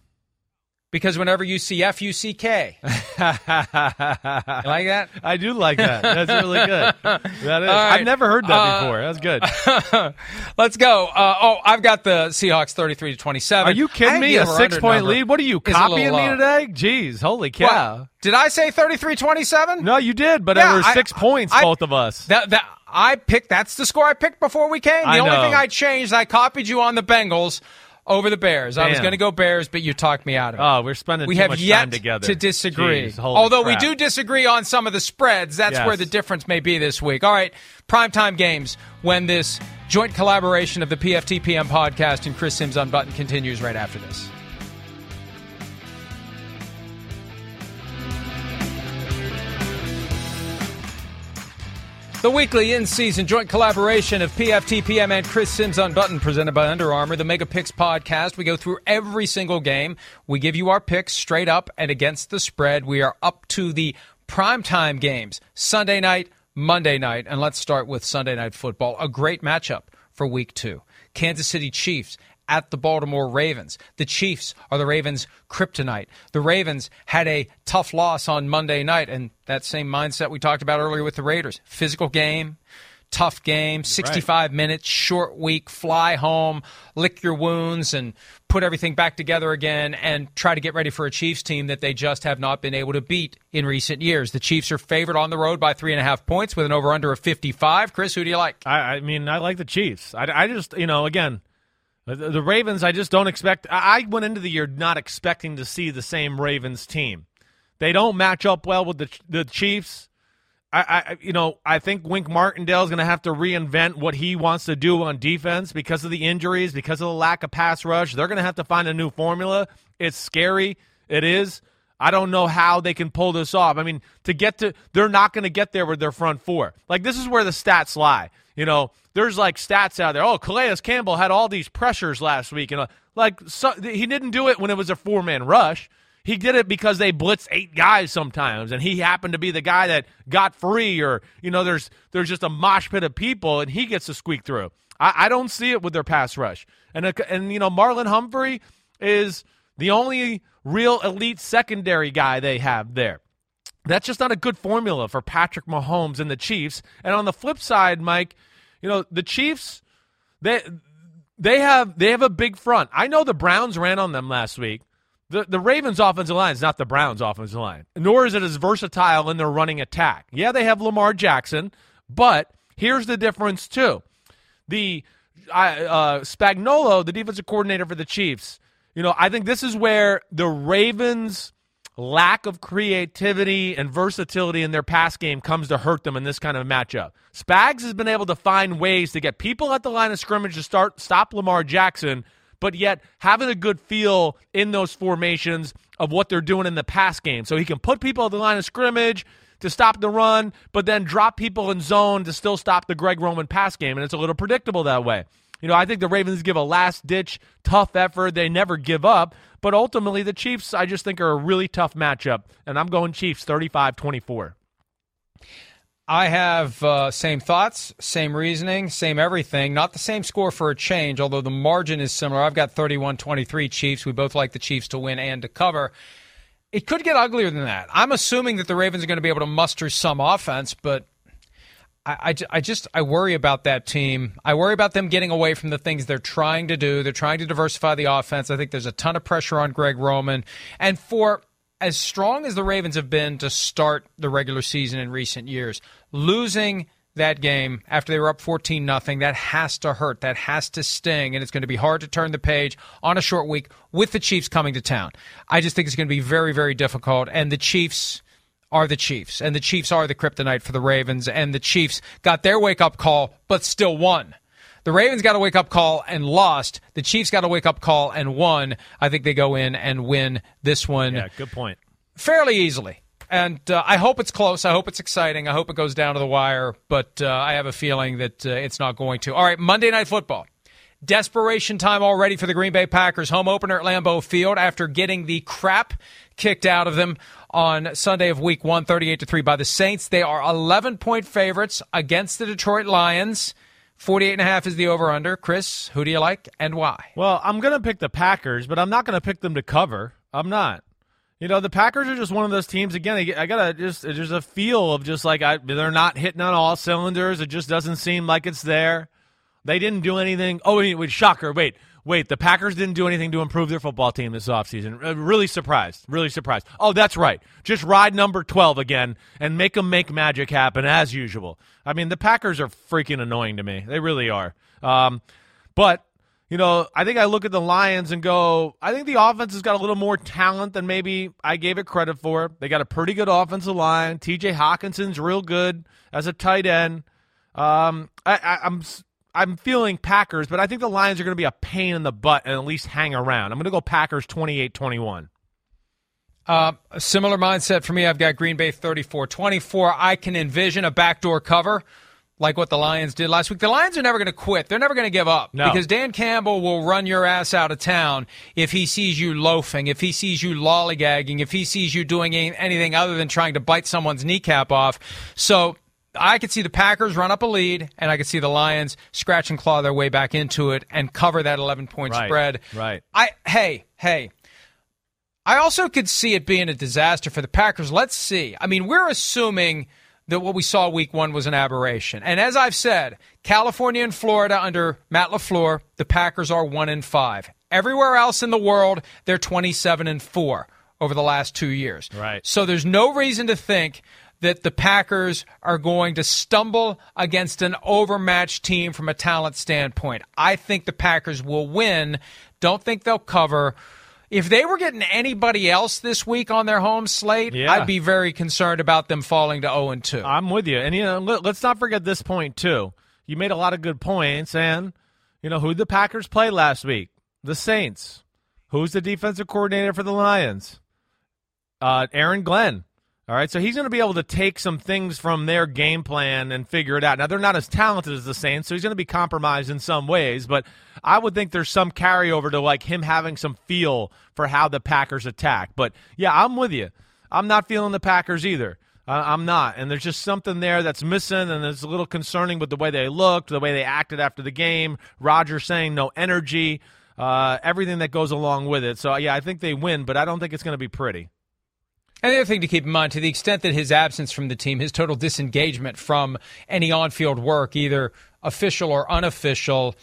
Because whenever you see F, you see K. You like that? I do like that. That's really good. That is. right. I've never heard that Uh, before. That's good. Let's go. Uh, oh, I've got the Seahawks 33 to 27. Are you kidding me? A six point lead? What are you is a little copying me today? Jeez, holy cow. What? Did I say 33 27? No, you did, but Yeah, it was I- six points, I- both of us. That, that I picked. That's the score I picked before we came. The I only thing I changed, I copied you on the Bengals over the Bears. I was going to go Bears, but you talked me out of it. Oh, we're spending we too have much yet time together. to disagree. Jeez, Although crap. we do disagree on some of the spreads, that's Yes. where the difference may be this week. All right, primetime games when this joint collaboration of the PFTPM podcast and Chris Simms Unbuttoned continues right after this. The weekly in season joint collaboration of PFTPM and Chris Simms Unbuttoned, presented by Under Armour, the Mega Picks podcast. We go through every single game. We give you our picks straight up and against the spread. We are up to the primetime games Sunday night, Monday night. And let's start with Sunday night football. A great matchup for week two. Kansas City Chiefs at the Baltimore Ravens. The Chiefs are the Ravens' kryptonite. The Ravens had a tough loss on Monday night, and that same mindset we talked about earlier with the Raiders. Physical game, tough game, 65 minutes, short week, fly home, lick your wounds, and put everything back together again and try to get ready for a Chiefs team that they just have not been able to beat in recent years. The Chiefs are favored on the road by three and a half points with an over under of 55. Chris, who do you like? I, I mean, I like the Chiefs. I, I just, you know, again, Uh, the, the Ravens, I just don't expect. I I went into the year not expecting to see the same Ravens team. They don't match up well with the the Chiefs. I, I you know, I think Wink Martindale is going to have to reinvent what he wants to do on defense because of the injuries, because of the lack of pass rush. They're going to have to find a new formula. It's scary. It is. I don't know how they can pull this off. I mean, to get to, they're not going to get there with their front four. Like, this is where the stats lie. You know, there's like stats out there. Oh, Calais Campbell had all these pressures last week. And uh, like, so, he didn't do it when it was a four man rush. He did it because they blitz eight guys sometimes, and he happened to be the guy that got free, or you know, there's there's just a mosh pit of people, and he gets to squeak through. I, I don't see it with their pass rush, and uh, and you know, Marlon Humphrey is the only real elite secondary guy they have there. That's just not a good formula for Patrick Mahomes and the Chiefs. And on the flip side, Mike, you know, the Chiefs they they have they have a big front. I know the Browns ran on them last week. The, the Ravens' offensive line is not the Browns' offensive line, nor is it as versatile in their running attack. Yeah, they have Lamar Jackson, but here's the difference, too. The uh, Spagnuolo, the defensive coordinator for the Chiefs, you know, I think this is where the Ravens' lack of creativity and versatility in their pass game comes to hurt them in this kind of matchup. Spags has been able to find ways to get people at the line of scrimmage to start stop Lamar Jackson but yet having a good feel in those formations of what they're doing in the pass game. So he can put people at the line of scrimmage to stop the run, but then drop people in zone to still stop the Greg Roman pass game. And it's a little predictable that way. You know, I think the Ravens give a last ditch, tough effort. They never give up. But ultimately, the Chiefs, I just think, are a really tough matchup. And I'm going Chiefs 35 24. I have uh, same thoughts, same reasoning, same everything. Not the same score for a change, although the margin is similar. I've got 31 23 Chiefs. We both like the Chiefs to win and to cover. It could get uglier than that. I'm assuming that the Ravens are going to be able to muster some offense, but I, I, I, just I worry about that team. I worry about them getting away from the things they're trying to do. They're trying to diversify the offense. I think there's a ton of pressure on Greg Roman, and for as strong as the Ravens have been to start the regular season in recent years, losing that game after they were up 14 nothing that has to hurt that has to sting and it's going to be hard to turn the page on a short week with the Chiefs coming to town. I just think it's going to be very very difficult and the Chiefs are the Chiefs and the Chiefs are the kryptonite for the Ravens and the Chiefs got their wake up call but still won. The Ravens got a wake up call and lost. The Chiefs got a wake up call and won. I think they go in and win this one. Yeah, good point. Fairly easily. And uh, I hope it's close. I hope it's exciting. I hope it goes down to the wire. But uh, I have a feeling that uh, it's not going to. All right, Monday Night Football. Desperation time already for the Green Bay Packers. Home opener at Lambeau Field after getting the crap kicked out of them on Sunday of week one, 38 to 3 by the Saints. They are 11 point favorites against the Detroit Lions. 48 and a half is the over under. Chris, who do you like and why? Well, I'm going to pick the Packers, but I'm not going to pick them to cover. I'm not. You know, the Packers are just one of those teams. Again, I gotta just there's a feel of just like I, they're not hitting on all cylinders. It just doesn't seem like it's there. They didn't do anything. Oh, wait, shocker! Wait, wait. The Packers didn't do anything to improve their football team this offseason. Uh, really surprised. Really surprised. Oh, that's right. Just ride number twelve again and make them make magic happen as usual. I mean, the Packers are freaking annoying to me. They really are. Um, but you know, I think I look at the Lions and go, I think the offense has got a little more talent than maybe I gave it credit for. They got a pretty good offensive line. T.J. Hockenson's real good as a tight end. Um, I, I, I'm I'm feeling Packers, but I think the Lions are going to be a pain in the butt and at least hang around. I'm going to go Packers 28-21. Uh, a similar mindset for me. I've got Green Bay 34-24. I can envision a backdoor cover like what the Lions did last week. The Lions are never going to quit. They're never going to give up no. because Dan Campbell will run your ass out of town if he sees you loafing, if he sees you lollygagging, if he sees you doing anything other than trying to bite someone's kneecap off. So I could see the Packers run up a lead, and I could see the Lions scratch and claw their way back into it and cover that 11 point right, spread. Right. I hey hey. I also could see it being a disaster for the Packers. Let's see. I mean, we're assuming that what we saw week one was an aberration. And as I've said, California and Florida under Matt LaFleur, the Packers are one and five. Everywhere else in the world, they're 27 and four over the last two years. Right. So there's no reason to think that the Packers are going to stumble against an overmatched team from a talent standpoint. I think the Packers will win. Don't think they'll cover. If they were getting anybody else this week on their home slate, yeah. I'd be very concerned about them falling to 0 and 2. I'm with you. And you know, let, us not forget this point too. You made a lot of good points and you know who the Packers played last week? The Saints. Who's the defensive coordinator for the Lions? Uh, Aaron Glenn. All right, so he's going to be able to take some things from their game plan and figure it out. Now, they're not as talented as the Saints, so he's going to be compromised in some ways, but I would think there's some carryover to like him having some feel for how the Packers attack. But yeah, I'm with you. I'm not feeling the Packers either. Uh, I'm not. And there's just something there that's missing, and it's a little concerning with the way they looked, the way they acted after the game. Rodgers saying no energy, uh, everything that goes along with it. So, yeah, I think they win, but I don't think it's going to be pretty. And the other thing to keep in mind, to the extent that his absence from the team, his total disengagement from any on field work, either official or unofficial,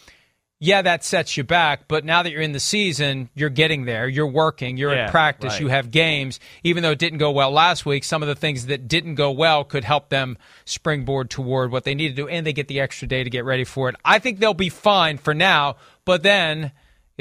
yeah, that sets you back. But now that you're in the season, you're getting there. You're working. You're Yeah, in practice. right. You have games. Even though it didn't go well last week, some of the things that didn't go well could help them springboard toward what they need to do, and they get the extra day to get ready for it. I think they'll be fine for now, but then.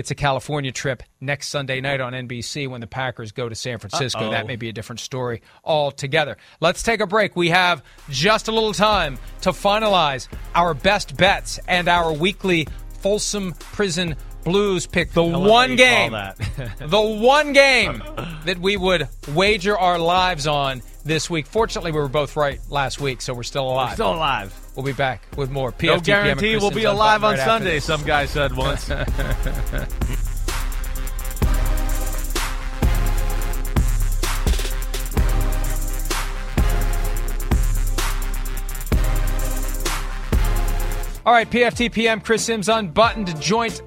It's a California trip next Sunday night on NBC when the Packers go to San Francisco. Uh-oh. That may be a different story altogether. Let's take a break. We have just a little time to finalize our best bets and our weekly Folsom Prison Blues pick. The one game, the one game that we would wager our lives on this week. Fortunately, we were both right last week, so we're still alive. Still alive. we'll be back with more. PFT No guarantee we'll be alive on right Sunday, some guy said once. All right, PFT PM, Chris Simms Unbuttoned, joint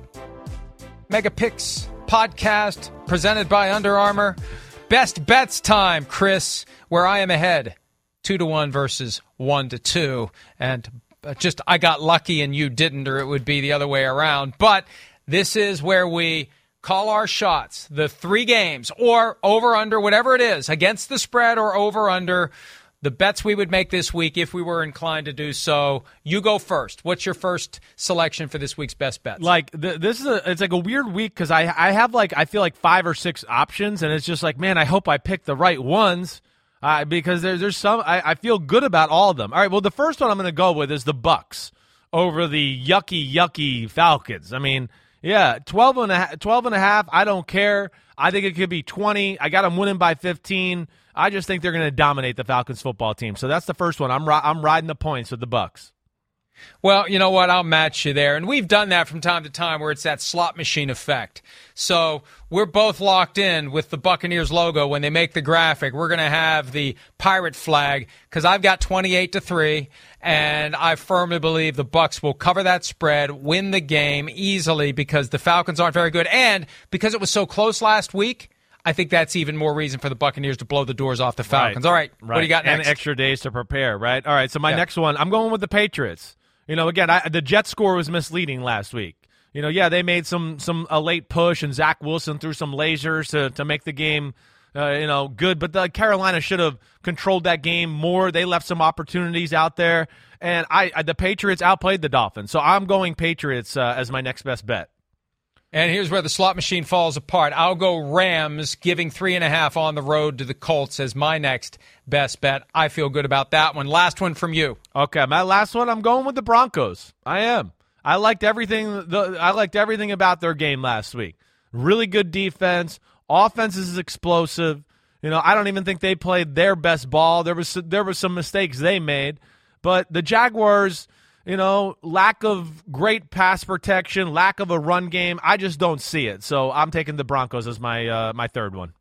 Megapix podcast presented by Under Armour. Best bets time, Chris, where I am ahead, two to one versus one to two, and uh, just I got lucky and you didn't, or it would be the other way around. But this is where we call our shots, the three games or over under, whatever it is, against the spread or over under. The bets we would make this week if we were inclined to do so. You go first. What's your first selection for this week's best bets? like th- this is a it's like a weird week because I I have like I feel like five or six options and it's just like man I hope I pick the right ones uh, because there's there's some I, I feel good about all of them. All right, well the first one I'm going to go with is the Bucks over the yucky yucky Falcons. I mean, yeah, 12 and a half, 12 and a half, I don't care. I think it could be 20. I got them winning by 15. I just think they're going to dominate the Falcons football team. So that's the first one. I'm ri- I'm riding the points with the Bucks. Well, you know what? I'll match you there. And we've done that from time to time where it's that slot machine effect. So we're both locked in with the Buccaneers logo when they make the graphic. We're going to have the pirate flag because I've got 28 to 3 and I firmly believe the Bucks will cover that spread, win the game easily because the Falcons aren't very good and because it was so close last week. I think that's even more reason for the Buccaneers to blow the doors off the Falcons. All right, right, what do you got and extra days to prepare, right? All right, so my Yeah. next one, I'm going with the Patriots. You know, again, I, the Jet score was misleading last week. You know, yeah, they made some some a late push, and Zach Wilson threw some lasers to to make the game, uh, you know, good. But the Carolina should have controlled that game more. They left some opportunities out there, and I, I the Patriots outplayed the Dolphins, so I'm going Patriots uh, as my next best bet. And here's where the slot machine falls apart. I'll go Rams, giving three and a half on the road to the Colts as my next best bet. I feel good about that one. Last one from you. Okay, my last one. I'm going with the Broncos. I am. I liked everything. The, I liked everything about their game last week. Really good defense. Offense is explosive. You know, I don't even think they played their best ball. There was there was some mistakes they made, but the Jaguars. You know, lack of great pass protection, lack of a run game. I just don't see it. So I'm taking the Broncos as my uh, my third one.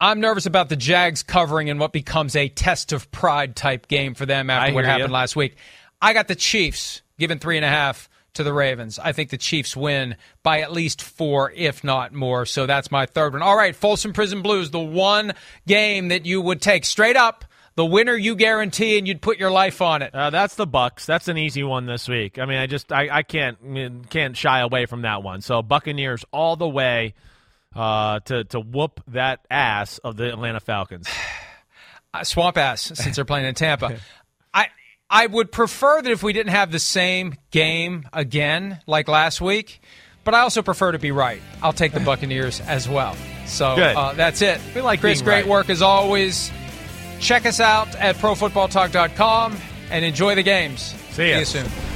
I'm nervous about the Jags covering in what becomes a test of pride type game for them after what happened ya. last week. I got the Chiefs giving three and a half to the Ravens. I think the Chiefs win by at least four, if not more. So that's my third one. All right, Folsom Prison Blues, the one game that you would take straight up, the winner you guarantee, and you'd put your life on it. Uh, that's the Bucks. That's an easy one this week. I mean, I just I, I can't can't shy away from that one. So Buccaneers all the way uh, to to whoop that ass of the Atlanta Falcons. uh, swamp ass since they're playing in Tampa. I I would prefer that if we didn't have the same game again like last week, but I also prefer to be right. I'll take the Buccaneers as well. So Uh, that's it. We like Chris. Great right. work as always. Check us out at ProFootballTalk.com and enjoy the games. See. See you soon.